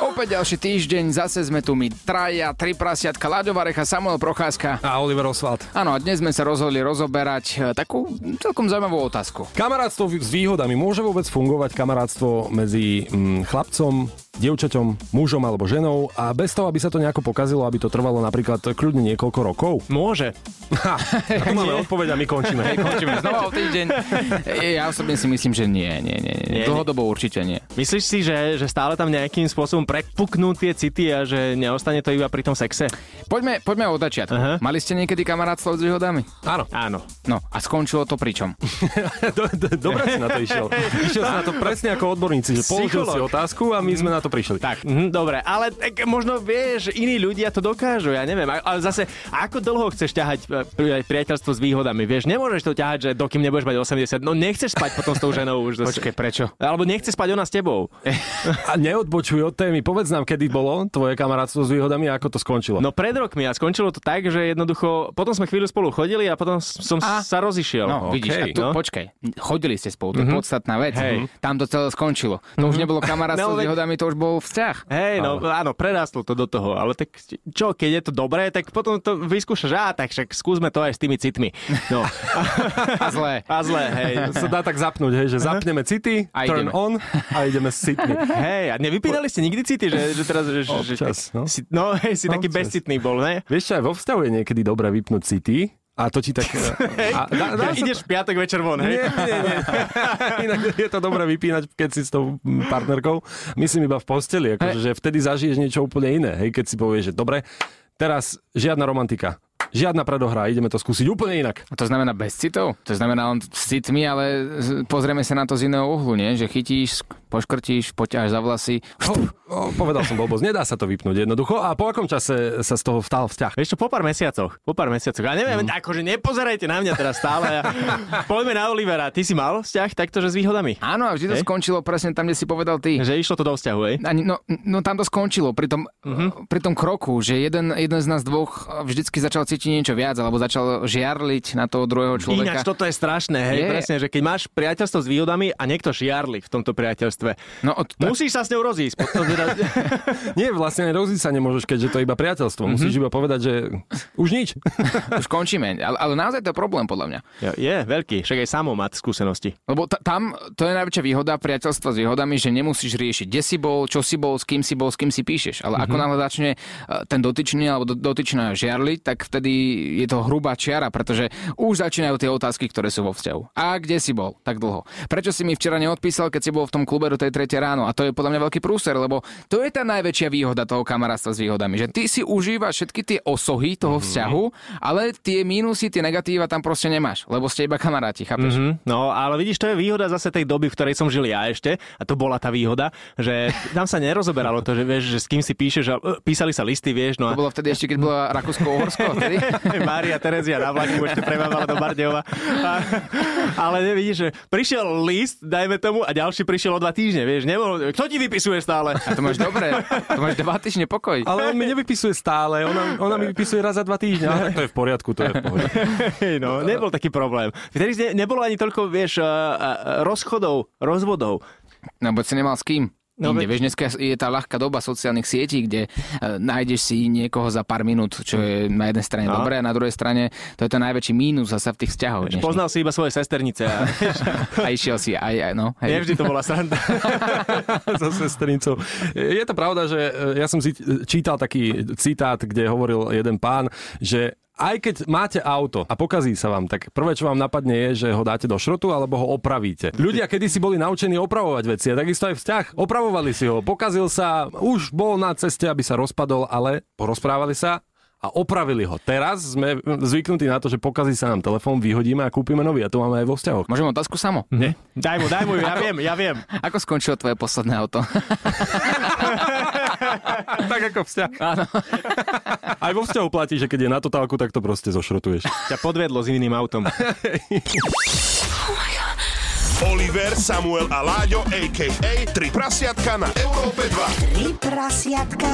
Opäť ďalší týždeň, zase sme tu my traja, tri prasiatka, Láďo Varecha, Samuel Procházka. A Oliver Oswald. Áno, a dnes sme sa rozhodli rozoberať e, takú celkom zaujímavú otázku. Kamarátstvo s výhodami. Môže vôbec fungovať kamarátstvo medzi mm, chlapcom, dievčaťom, mužom alebo ženou a bez toho, aby sa to nejako pokazilo, aby to trvalo napríklad kľudne niekoľko rokov? Môže. Ha, a tu máme odpoveď a my končíme. Hej, končíme znova o týždeň. Ja osobne si myslím, že nie, nie, nie. nie. Dlhodobo určite nie. Myslíš si, že, že stále tam nejakým spôsobom prepuknú tie city a že neostane to iba pri tom sexe? Poďme, poďme od začiatku. Aha. Mali ste niekedy kamarátstvo s výhodami? Áno. Áno. No a skončilo to pričom? do, do, dobre si na to išiel. Išiel si na to presne ako odborníci, že položil si otázku a my sme na to prišli. Tak, mhm, dobre, ale tak možno vieš, iní ľudia to dokážu, ja neviem, ale zase ako dlho chceš ťahať e, pri- priateľstvo s výhodami, vieš, nemôžeš to ťahať, že dokým nebudeš mať 80, no nechceš spať potom s tou ženou už zase. Počkaj, prečo? Alebo nechce spať ona s tebou. A neodbočuj od témy. Povedz nám, kedy bolo tvoje kamarátstvo s výhodami a ako to skončilo. No pred rokmi a skončilo to tak, že jednoducho, potom sme chvíľu spolu chodili a potom som A? sa rozišiel. No, okej, vidíš, a tu, no. počkaj, chodili ste spolu, to je podstatná vec. Hej. Tam to celé skončilo. To už nebolo kamarátstvo No, s výhodami, to už bol vzťah. Hej, no áno, prerástlo to do toho, ale tak čo, keď je to dobré, tak potom to vyskúšaš, á, tak však skúsme to aj s tými citmi. No. A zlé. A zle, hej. To sa dá tak zapnúť, hej, že zapneme city, A turn ideme. on a ideme s citmi. Hej, a nevypínali ste nikdy city, že, že teraz, že, že, Občas, že, no. Si, no, hej, si taký Občas. bezcitný bol, ne? Vieš čo, aj vo vzťahu je niekedy dobré vypnúť city a to ti tak... A, dá, dá sa Ideš v piatok večer von, hej? Nie, nie, nie. Inak je to dobré vypínať, keď si s tou mm, partnerkou. Myslím iba v posteli, akože, že vtedy zažiješ niečo úplne iné. Hej, keď si povieš, že dobre, teraz žiadna romantika. Žiadna predohra, ideme to skúsiť úplne inak. A to znamená bez citov? To znamená len s citmi, ale pozrieme sa na to z iného uhlu, nie? Že chytíš, poškrtíš, poťaháš za vlasy. O, o, povedal som blbosť, nedá sa to vypnúť jednoducho. A po akom čase sa z toho vstal vzťah? Čo, po pár mesiacoch. Po pár mesiacoch. A neviem, Mm. akože nepozerajte na mňa teraz stále. Poďme na Olivera. Ty si mal vzťah takto, že s výhodami? Áno, a vždy to Hej. skončilo presne tam, kde si povedal ty. Že išlo to do vzťahu, hej? Ani, no, no tam to skončilo pri tom, uh-huh. pri tom kroku, že jeden, jeden z nás dvoch vždycky začal cítiť niečo viac, alebo začal žiarliť na toho druhého človeka. Ináč toto je strašné, hej, Je. presne, že keď máš priateľstvo s výhodami a niekto žiarli v tomto priateľstve, No, od, musíš sa s ňou rozísť. Potom teda- Nie, vlastne rozísť sa nemôžeš, keďže to je iba priateľstvo. Musíš iba povedať, že už nič. už končíme. Ale, ale naozaj to je problém podľa mňa. Ja, je veľký, však aj samo má skúsenosti. Lebo t- tam to je najväčšia výhoda priateľstva s výhodami, že nemusíš riešiť, kde si bol, čo si bol, s kým si bol, s kým si píšeš. Ale ako náhle začne eh, ten dotyčný alebo do- dotyčná žiarliť, tak vtedy je to hrubá čiara, pretože už začínajú tie otázky, ktoré sú vo vzťahu. A kde si bol tak dlho? Prečo si mi včera neodpísal, keď si bol v tom klube do tej tretej ráno? A to je podľa mňa veľký prúser, lebo to je tá najväčšia výhoda toho kamarátstva s výhodami, že ty si užívaš všetky tie osohy toho vzťahu, ale tie mínusy, tie negatíva tam proste nemáš, lebo ste iba kamaráti, chápeš? Mhm. No, ale vidíš, to je výhoda zase tej doby, v ktorej som žil ja ešte, a to bola tá výhoda, že tam sa nerozoberalo to, že vieš, že s kým si píšeš, a e, písali sa listy, vieš, no a To bolo vtedy ešte, keď bola Rakúsko-Uhorsko. Vtedy? Mária Terezia na vlaku ešte premávala do Bardejova. A, ale nevidíš, že prišiel list, dajme tomu, a ďalší prišiel o dva týždne, vieš, nebol, kto ti vypisuje stále? A to máš dobre, to máš dva týždne pokoj. Ale on mi nevypisuje stále, ona, ona mi vypisuje raz za dva týždne. Ale tak to je v poriadku, to je v pohode. No, nebol taký problém. Vtedy ne, nebolo ani toľko, vieš, rozchodov, rozvodov. No, bo si nemal s kým. No, Inde, veď- vieš, dneska je tá ľahká doba sociálnych sietí, kde uh, nájdeš si niekoho za pár minút, čo je na jednej strane No. dobré a na druhej strane to je ten najväčší mínus zasa v tých vzťahoch. dnešných. Poznal si iba svoje sesternice a A išiel si aj, aj no. Hej. nevždy to bola sranda. so sestrincov. Je to pravda, že e, ja som si čítal taký citát, kde hovoril jeden pán, že aj keď máte auto a pokazí sa vám, tak prvé, čo vám napadne je, že ho dáte do šrotu alebo ho opravíte. Ľudia kedysi boli naučení opravovať veci a takisto aj vzťah. Opravovali si ho, pokazil sa, už bol na ceste, aby sa rozpadol, ale porozprávali sa a opravili ho. Teraz sme zvyknutí na to, že pokazí sa nám telefón, vyhodíme a kúpime nový a to máme aj vo vzťahoch. Môžem otázku samo? Nie? Daj mu, daj mu, ja viem, ja viem. Ako skončilo tvoje posledné auto? tak ako vzťah. Áno. Aj vo vzťahu platí, že keď je na totálku, tak to proste zošrotuješ. Ťa podvedlo s iným autom. Oliver, Samuel a Láďo, a.k.a. Tri prasiatka na Európe 2. Tri prasiatka.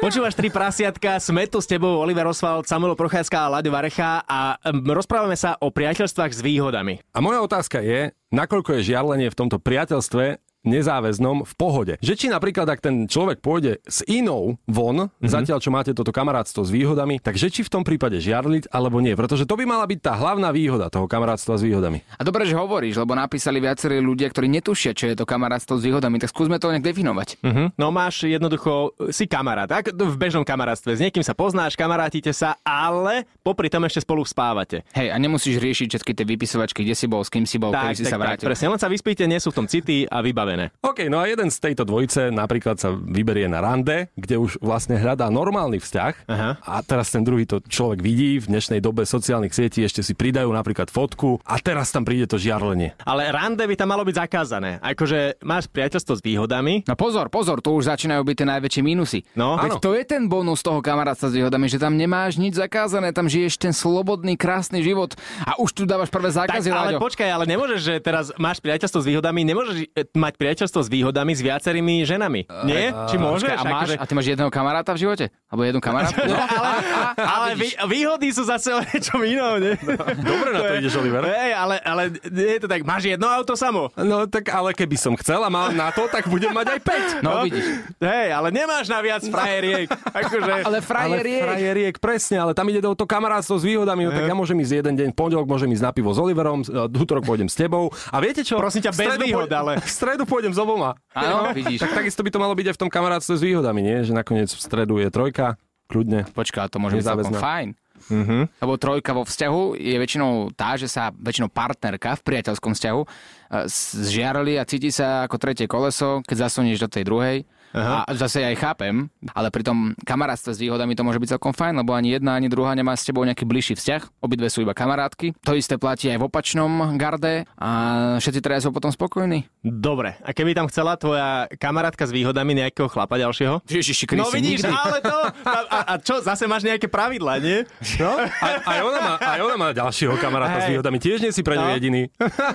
Počúvaš tri prasiatka, sme tu s tebou Oliver Oswald, Samuel Procházka a Láďo Varecha a rozprávame sa o priateľstvách s výhodami. A moja otázka je, nakoľko je žiarlenie v tomto priateľstve nezáväznom v pohode. Že či napríklad, ak ten človek pôjde s inou von, mm-hmm. zatiaľ čo máte toto kamarátstvo s výhodami, takže či v tom prípade žiarliť alebo nie, pretože to by mala byť tá hlavná výhoda toho kamarátstva s výhodami. A dobre, že hovoríš, lebo napísali viacerí ľudia, ktorí netušia, čo je to kamarátstvo s výhodami, tak skúsme to nejak definovať. No máš jednoducho, si kamarát, tak? v bežnom kamarátstve. S niekým sa poznáš, kamarátite sa, ale popri tom ešte spolu spávate. Hej, a nemusíš riešiť všetky tie vypisovačky, kde si bol, s kým si bol, kedy si sa vrátil. presne, len sa vyspíte, nie sú v tom city a vybavené. OK, no a jeden z tejto dvojice napríklad sa vyberie na rande, kde už vlastne hľadá normálny vzťah Aha. a teraz ten druhý to človek vidí v dnešnej dobe sociálnych sietí, ešte si pridajú napríklad fotku a teraz tam príde to žiarlenie. Ale rande by tam malo byť zakázané. Akože máš priateľstvo s výhodami, No pozor, pozor, tu už začínajú byť tie najväčšie mínusy. No. Veď to je ten bonus toho kamarátstva s výhodami, že tam nemáš nič zakázané, tam žiješ ten slobodný, krásny život a už tu dávaš prvé Tak, zákazy, ale Láďo. počkaj, ale nemôžeš, že teraz máš priateľstvo s výhodami, nemôžeš mať priateľstvo s výhodami s viacerými ženami. Nie? Či môžeš? A, máš, Akože- a ty máš jedného kamaráta v živote? Alebo jednu kamarátku? No, ale ale vý, výhody sú zase o niečom inom, nie? Dobre na to ideš, Oliver. Hej, ale, ale nie je to tak, máš jedno auto samo. No tak ale keby som chcel a mal na to, tak budem mať aj 5. no, vidíš. Hej, ale nemáš na viac frajeriek. Akože... Ale Ale frajer je... frajeriek, presne, ale tam ide do to kamarátstvo s výhodami, no, tak ja môžem ísť jeden deň, pondelok môžem ísť na pivo s Oliverom, e, v útorok pôjdem s tebou. A viete čo? Prosím ťa, bez výhod, ale- V stredu pôjdem s oboma. Áno, vidíš. Tak takisto by to malo byť aj v tom kamarátstve s výhodami, nie? Že nakoniec v stredu je trojka, kľudne. Počkaj, to môže byť celkom fajn. Mm-hmm. Lebo trojka vo vzťahu je väčšinou tá, že sa väčšinou partnerka v priateľskom vzťahu eh, zžiarli a cíti sa ako tretie koleso, keď zasunieš do tej druhej. Aha. A zase ja aj chápem, ale pri tom kamarátstve s výhodami to môže byť celkom fajn, lebo ani jedna, ani druhá nemá s tebou nejaký bližší vzťah. Obidve sú iba kamarátky. To isté platí aj v opačnom garde a všetci traja sú potom spokojní. Dobre, a keby tam chcela tvoja kamarátka s výhodami nejakého chlapa ďalšieho? Ježiši No vidíš, nikdy. ale to... A, a, a čo, zase máš nejaké pravidla, nie? No? Aj, aj, ona má, aj ona má ďalšieho kamaráta s Hej. výhodami. Tiež nie si pre ňu No. jediný.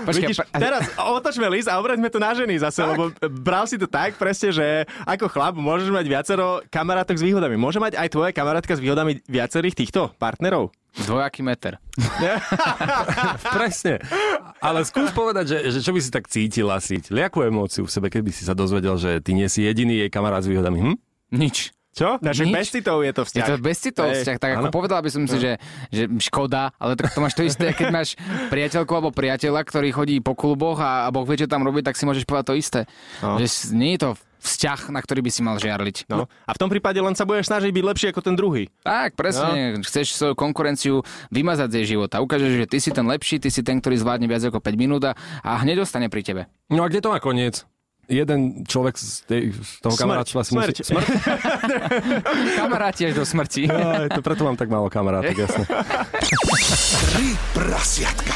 Počkaj, Vidíš, pre- teraz otočme list a obraťme to na ženy zase, lebo bral si to tak presne, že ako chlap môžeš mať viacero kamarátok s výhodami. Môže mať aj tvoja kamarátka s výhodami viacerých týchto partnerov? Dvojaký meter. Presne. Ale skús povedať, že, že čo by si tak cítil asi. Liakú emóciu v sebe, keby si sa dozvedel, že ty nie si jediný jej kamarát s výhodami. Hm? Nič. Čo? Naše Nič. bez citov je to Je vzťah. to bez citov vzťah, tak ako Áno. povedal by som si, že, že škoda, ale tak to máš to isté, keď máš priateľku alebo priateľa, ktorý chodí po kluboch a, a Boh vie, čo tam robí, tak si môžeš povedať to isté. No. Že nie je to vzťah, na ktorý by si mal žiarliť. No. A v tom prípade len sa budeš snažiť byť lepší ako ten druhý. Tak, presne. No. Chceš svoju konkurenciu vymazať z jej života. Ukážeš, že ty si ten lepší, ty si ten, ktorý zvládne viac ako 5 minút a, a hneď ostane pri tebe. No a kde to má koniec? Jeden človek z, tej, z toho kamarátstva si Smrť. musí... Smrť. Kamaráti až do smrti. Aj, to preto mám tak málo kamarátok, jasne. Tri prasiatka.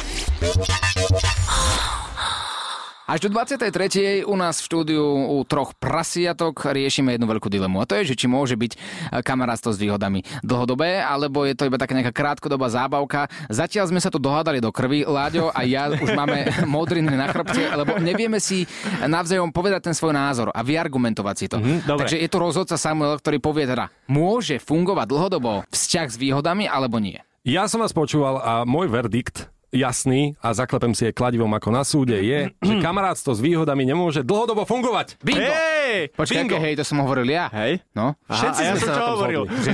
Až do 23. u nás v štúdiu u troch prasiatok riešime jednu veľkú dilemu. A to je, že či môže byť eh, kamarátstvo s výhodami dlhodobé, alebo je to iba taká nejaká krátkodobá zábavka. Zatiaľ sme sa tu dohádali do krvi, Láďo a ja už máme modriny na chrbte, lebo nevieme si navzájom povedať ten svoj názor a vyargumentovať si to. Mhm, dobre. Takže je to rozhodca Samuel, ktorý povie teda, môže fungovať dlhodobo vzťah s výhodami alebo nie. Ja som vás počúval a môj verdikt jasný a zaklepem si je kladivom ako na súde je, že kamarátstvo s výhodami nemôže dlhodobo fungovať. Bingo! Hej! Počkaj, Bingo. hej, to som hovoril ja. Hej? No. Aha, a ja sme som čo hovoril? Že, že,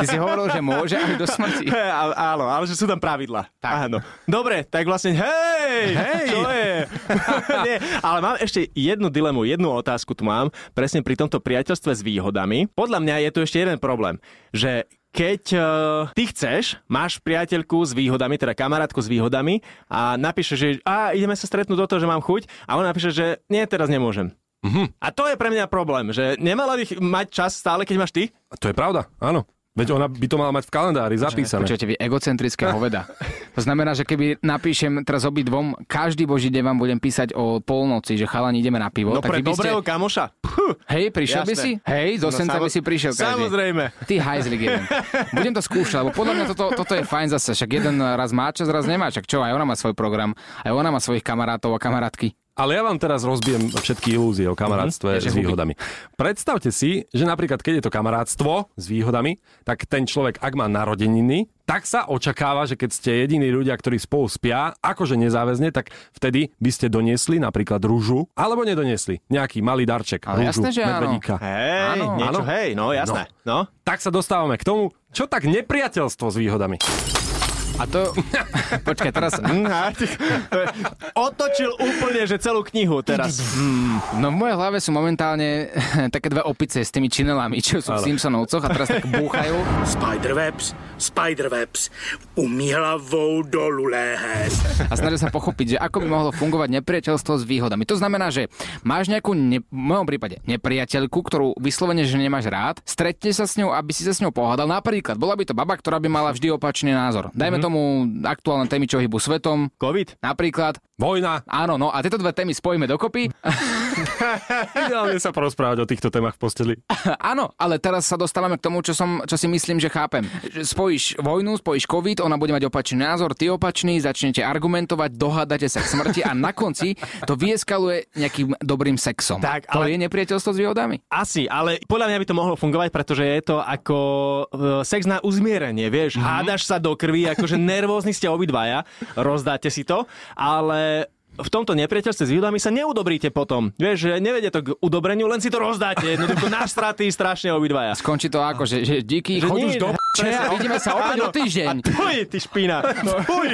ty si hovoril, že môže až do smrti. Hej, á- áno, ale že sú tam pravidla. Tak. Áno. Dobre, tak vlastne, hej, hej, čo je? Nie, ale mám ešte jednu dilemu, jednu otázku tu mám, presne pri tomto priateľstve s výhodami. Podľa mňa je tu ešte jeden problém, že keď uh, ty chceš, máš priateľku s výhodami, teda kamarátku s výhodami a napíše, že a ideme sa stretnúť do toho, že mám chuť a ona napíše, že nie, teraz nemôžem. A to je pre mňa problém, že nemala bych mať čas stále, keď máš ty? A to je pravda, áno. Veď ona by to mala mať v kalendári zapísané. Počujete, vy egocentrické hoveda. To znamená, že keby napíšem teraz obidvom, každý boží deň vám budem písať o polnoci, že chalani ideme na pivo. No tak pre by ste... dobrého kamoša. Puh, Hej, prišiel by Jasné. si? Hej, zo No, Senca by si prišiel každý. Samozrejme. Ty hajzlik jeden. Budem to skúšať, lebo podľa mňa toto, toto je fajn zase. Však jeden raz má čas, raz nemá. Čak čo, aj ona má svoj program. Aj ona má svojich kamarátov a kamarátky. Ale ja vám teraz rozbijem všetky ilúzie o kamarátstve Mhm. s výhodami. Predstavte si, že napríklad keď je to kamarátstvo s výhodami, tak ten človek, ak má narodeniny, tak sa očakáva, že keď ste jediní ľudia, ktorí spolu spia, akože nezáväzne, tak vtedy by ste doniesli napríklad rúžu, alebo nedoniesli nejaký malý darček. Ale rúžu, jasné, že áno. Hej, Áno, niečo, áno. hej, no jasné. No. Tak sa dostávame k tomu, čo tak nepriateľstvo s výhodami. A to... Počkaj, teraz... Otočil úplne, že celú knihu teraz. No v mojej hlave sú momentálne také dve opice s tými činelami, čo sú v Simpsonovcoch a teraz tak búchajú. Spiderwebs, Spiderwebs, umí hlavou dolů léhez. a snažia sa pochopiť, že ako by mohlo fungovať nepriateľstvo s výhodami. To znamená, že máš nejakú, ne, v mojom prípade, nepriateľku, ktorú vyslovene, že nemáš rád, stretne sa s ňou, aby si sa s ňou pohádal. Napríklad, bola by to baba, ktorá by mala vždy opačný názor. Dajme tomu aktuálne témy, čo hýbu svetom. COVID? Napríklad, Vojna. áno, no a tieto dve témy spojíme dokopy. Ideálne sa porozprávať o týchto témach v posteli. áno, ale teraz sa dostávame k tomu, čo, som, čo si myslím, že chápem. Spojíš vojnu, spojíš COVID, ona bude mať opačný názor, ty opačný, začnete argumentovať, dohádate sa k smrti a na konci to vyeskaluje nejakým dobrým sexom. Tak, To ale- je nepriateľstvo s výhodami? Asi, ale podľa mňa by to mohlo fungovať, pretože je to ako e, sex na uzmierenie, vieš, mm-hmm. hádaš sa do krvi, akože nervózni ste obidvaja, rozdáte si to, ale v tomto nepriateľstve s výhodami sa neudobríte potom. Vieš, že nevedie to k udobreniu, len si to rozdáte. Jednoducho na straty strašne obidvaja. Skončí to ako, že, že díky, Že nie, do že- a vidíme sa opäť o týždeň. Fuj, ty špína. Fuj.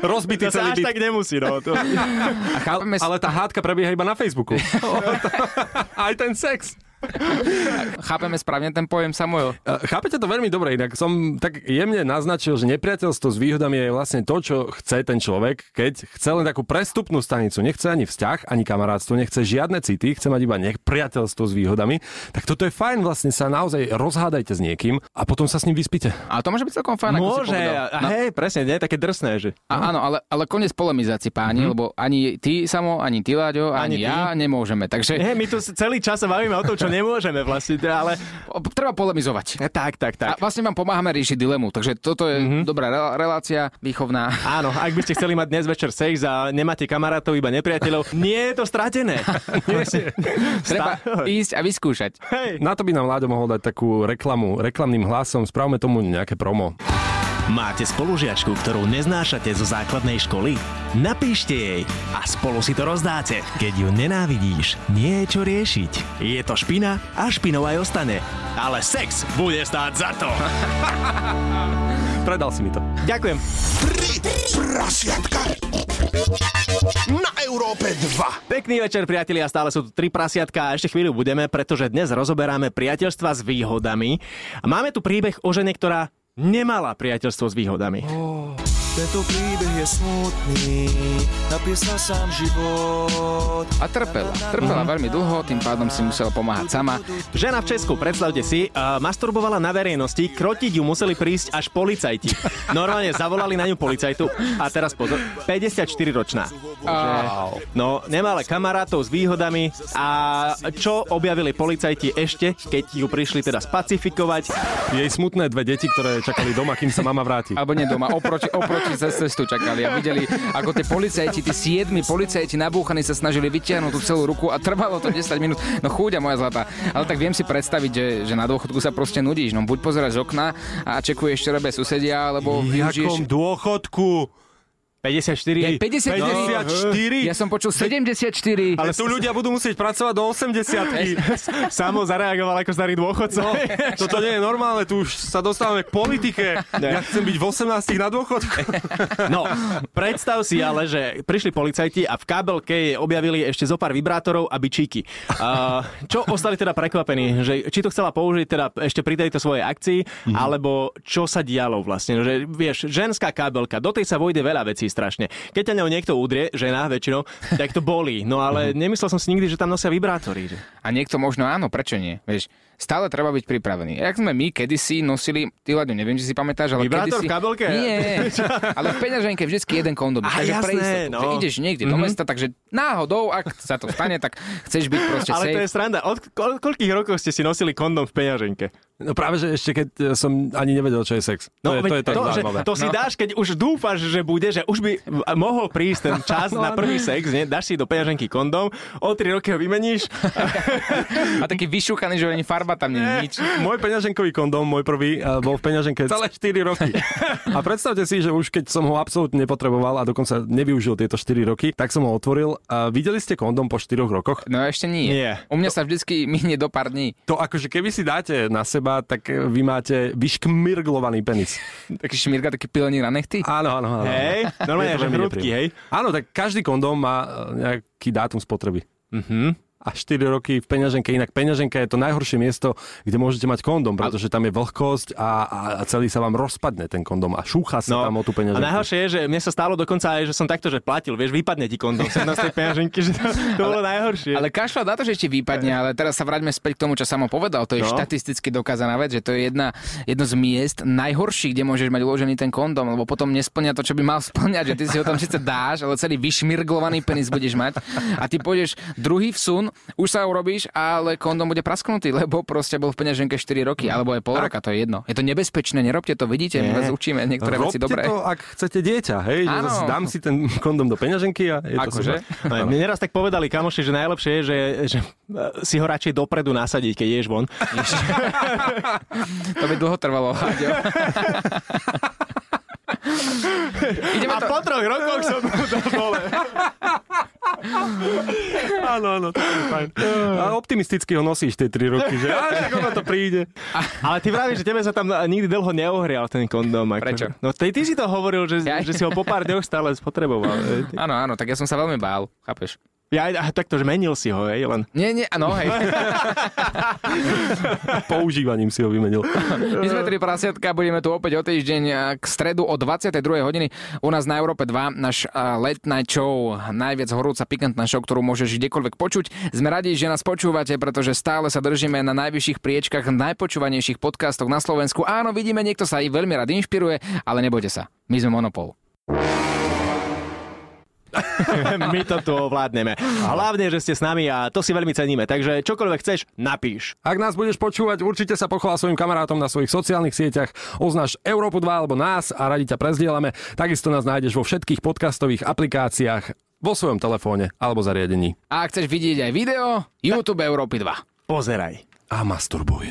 Rozbitý To sa celý až byt. tak nemusí, no. To... A chápeme, Ale tá hádka prebieha iba na Facebooku. Aj ten sex. chápeme správne ten pojem Samuel. Chápete to veľmi dobre, inak som tak jemne naznačil, že nepriateľstvo s výhodami je vlastne to, čo chce ten človek, keď chce len takú prestupnú stanicu. Nechce ani vzťah, ani kamarátstvo, nechce žiadne city, chce mať iba nepriateľstvo s výhodami. Tak toto je fajn, vlastne sa naozaj rozhádajte s niekým a potom sa s ním vyspíte. A to môže byť celkom fajn, ako si Môže, povedal. a hej, presne, nie, také drsné, že... A, áno, ale, ale konec polemizácii páni, lebo ani ty, Samo, ani ty, Láďo, ani, Ani ty. ja nemôžeme. Takže Nie, my tu celý čas sa bavíme o tom, čo nemôžeme vlastne, ale... o- treba polemizovať. Tak, tak, A tak. vlastne vám pomáhame riešiť dilemu, takže toto je mm-hmm. dobrá relácia, výchovná. Áno, ak by ste chceli mať dnes večer sex a nemáte kamarátov, iba nepriateľov, nie je to stratené. Treba ísť a vyskúšať. Hej. Na to by nám Láďo mohol dať takú reklamu, reklamným hlasom, spravme tomu nejaké promo. Máte spolužiačku, ktorú neznášate zo základnej školy? Napíšte jej a spolu si to rozdáte. Keď ju nenávidíš, nie je čo riešiť. Je to špina a špinou aj ostane. Ale sex bude stáť za to. Predal si mi to. Ďakujem. Tri prasiatka na Európe 2. Pekný večer, priatelia, stále sú tu tri prasiatka a ešte chvíľu budeme, pretože dnes rozoberáme priateľstva s výhodami. A máme tu príbeh o žene, ktorá nemala priateľstvo s výhodami. Tento príbeh je smutný, napísal sám život. A trpela. Trpela veľmi dlho, tým pádom si musela pomáhať sama. Žena v Česku, predstavte si, uh, masturbovala na verejnosti, krotiť ju museli prísť až policajti. Normálne zavolali na ňu policajtu a teraz pozor, 54-ročná. Wow. No, nemala kamarátov s výhodami a čo objavili policajti ešte, keď ju prišli teda spacifikovať? Jej smutné dve deti, ktoré čakali doma, kým sa mama vráti. Alebo nie doma, oproti, oproti cez cestu čakali a videli, ako tie policajti, tí siedmi policajti nabúchaní sa snažili vytiahnuť tú celú ruku a trvalo to 10 minút. No chúďa moja zlatá. Ale tak viem si predstaviť, že, že na dôchodku sa proste nudíš. No buď pozeráš z okna a čekuješ, čo robia susedia, alebo využiješ... dôchodku? 54? Hej, 54. 54? Ja som počul 74. Ale tu ľudia budú musieť pracovať do 80 Samo zareagoval ako starý dôchodca. No, toto nie je normálne, tu už sa dostávame k politike. Ja chcem byť v 18 na dôchodku. No, predstav si ale, že prišli policajti a v kábelke objavili ešte zo pár vibrátorov a bičíky. Uh, čo ostali teda prekvapení, že či to chcela použiť teda ešte pri tejto svojej akcii, mm-hmm. alebo čo sa dialo vlastne. Že vieš, ženská kábelka, do tej sa vojde veľa vecí strašne. Keď ťa ňou niekto udrie, žena väčšinou, tak to bolí. No ale nemyslel som si nikdy, že tam nosia vibrátory. A niekto možno áno, prečo nie? Vieš, stále treba byť pripravený. Jak sme my kedysi nosili, ty Laďo, neviem, či si pamätáš, ale Vibrátor kedysi... v kabelke? Nie, ale v peňaženke vždycky jeden kondom. Á, takže jasné, istotu, no. ideš niekde do mesta, takže náhodou, ak sa to stane, tak chceš byť proste Ale safe. to je sranda. Od ko- koľkých rokov ste si nosili kondom v peňaženke? No práve, že ešte keď e, som ani nevedel, čo je sex. To, je, to, je to, to, že, to si dáš, keď už dúfaš, že bude, že už by mohol prísť ten čas Áno, na prvý sex, nie? dáš si do peňaženky kondom, o 3 roky ho vymeníš. A taký vyšúchaný, že ani farba tam nie je nič. Môj peňaženkový kondóm, môj prvý, eh, bol v peňaženke celé 4 roky. A predstavte si, že už keď som ho absolútne nepotreboval a dokonca nevyužil tieto 4 roky, tak som ho otvoril. A videli ste kondóm po 4 rokoch? No ešte nie. Nie. U mňa sa vždycky minie do pár dní. To akože keby si dáte na seba, tak vy máte vyškmirglovaný penis. Taký šmirga, taký pilení na nechty. Áno, áno, áno. Hej, Je normálne, to že hrudky, hej. Áno, tak každý kondóm má eh, nejaký dátum spotreby. Mhm. A 4 roky v peňaženke. Inak peňaženka je to najhoršie miesto, kde môžete mať kondom, pretože tam je vlhkosť a, a, celý sa vám rozpadne ten kondom a šúcha sa tam o tú No, a peňaženku. najhoršie je, že mne sa stalo dokonca aj, že som takto, že platil, vieš, vypadne ti kondom sem z tej peňaženky, že to, to bolo najhoršie. Ale kašľa na to, že ešte vypadne, ale teraz sa vráťme späť k tomu, čo som povedal. To je No. štatisticky dokázaná vec, že to je jedna, jedno z miest najhorších, kde môžeš mať uložený ten kondom, lebo potom nesplňa to, čo by mal splňať, že ty si ho tam síce dáš, ale celý vyšmirglovaný penis budeš mať a ty pôjdeš druhý vsun, už sa urobíš, ale kondom bude prasknutý, lebo proste bol v peňaženke 4 roky, alebo aj pol roka, to je jedno. Je to nebezpečné, nerobte to, vidíte, my vás učíme niektoré Robte veci dobre. to, ak chcete dieťa, hej? Že zase dám si ten kondom do peňaženky a je to Akože? super. No, mne neraz tak povedali kamoši, že najlepšie je, že, že e, si ho radšej dopredu nasadiť, keď ješ von. To by dlho trvalo. Ideme A to... po troch rokoch som dole. Áno, áno, to je fajn. A optimisticky ho nosíš tie 3 roky, že a však ono to príde. Ale ty vravíš, že tebe sa tam nikdy dlho neohrial ten kondóm. Ako, Prečo? No ty, ty si to hovoril, že, Ja? že si ho po pár dňoch stále spotreboval. Áno, áno, tak ja som sa veľmi bál, chápeš? Ja aj takto, že menil si ho, hej, len. Nie, nie, áno, hej. Používaním si ho vymenil. My sme tri prasiatka, budeme tu opäť o týždeň k stredu o 22. hodiny u nás na Európe 2, náš late night show, najviac horúca pikantná show, ktorú môžeš kdekoľvek počuť. Sme radi, že nás počúvate, pretože stále sa držíme na najvyšších priečkach najpočúvanejších podcastoch na Slovensku. Áno, vidíme, niekto sa aj veľmi rád inšpiruje, ale nebojte sa, my sme Monopol. My to tu ovládneme. Hlavne, že ste s nami a to si veľmi ceníme. Takže čokoľvek chceš, napíš. Ak nás budeš počúvať, určite sa pochvál svojim kamarátom na svojich sociálnych sieťach, oznáš Európu 2 alebo nás a radi ťa prezdielame. Takisto nás nájdeš vo všetkých podcastových aplikáciách, vo svojom telefóne alebo zariadení. A ak chceš vidieť aj video, YouTube Európy 2. Pozeraj. A masturbuj.